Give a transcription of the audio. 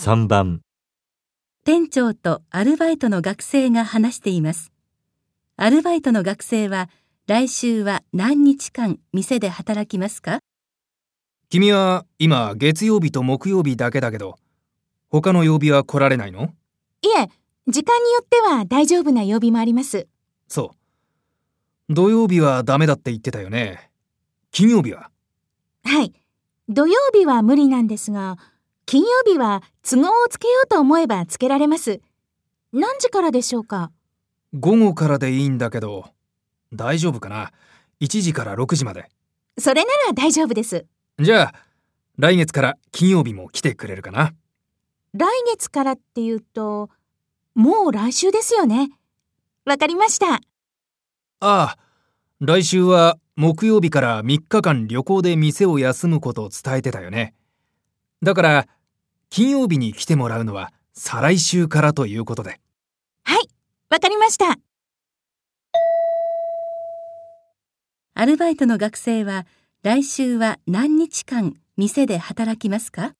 3番店長とアルバイトの学生が話しています。アルバイトの学生は来週は何日間店で働きますか？君は今月曜日と木曜日だけだけど、他の曜日は来られないの？いえ、時間によっては大丈夫な曜日もあります。そう。土曜日はダメだって言ってたよね。金曜日は？はい。土曜日は無理なんですが、金曜日は都合をつけようと思えばつけられます。何時からでしょうか？午後からでいいんだけど、大丈夫かな ?1 時から6時まで。それなら大丈夫です。じゃあ、来月から金曜日も来てくれるかな？来月からっていうと、もう来週ですよね。わかりました。ああ、来週は木曜日から3日間旅行で店を休むことを伝えてたよね。だから、金曜日に来てもらうのは再来週からということで。はい、わかりました。アルバイトの学生は来週は何日間店で働きますか？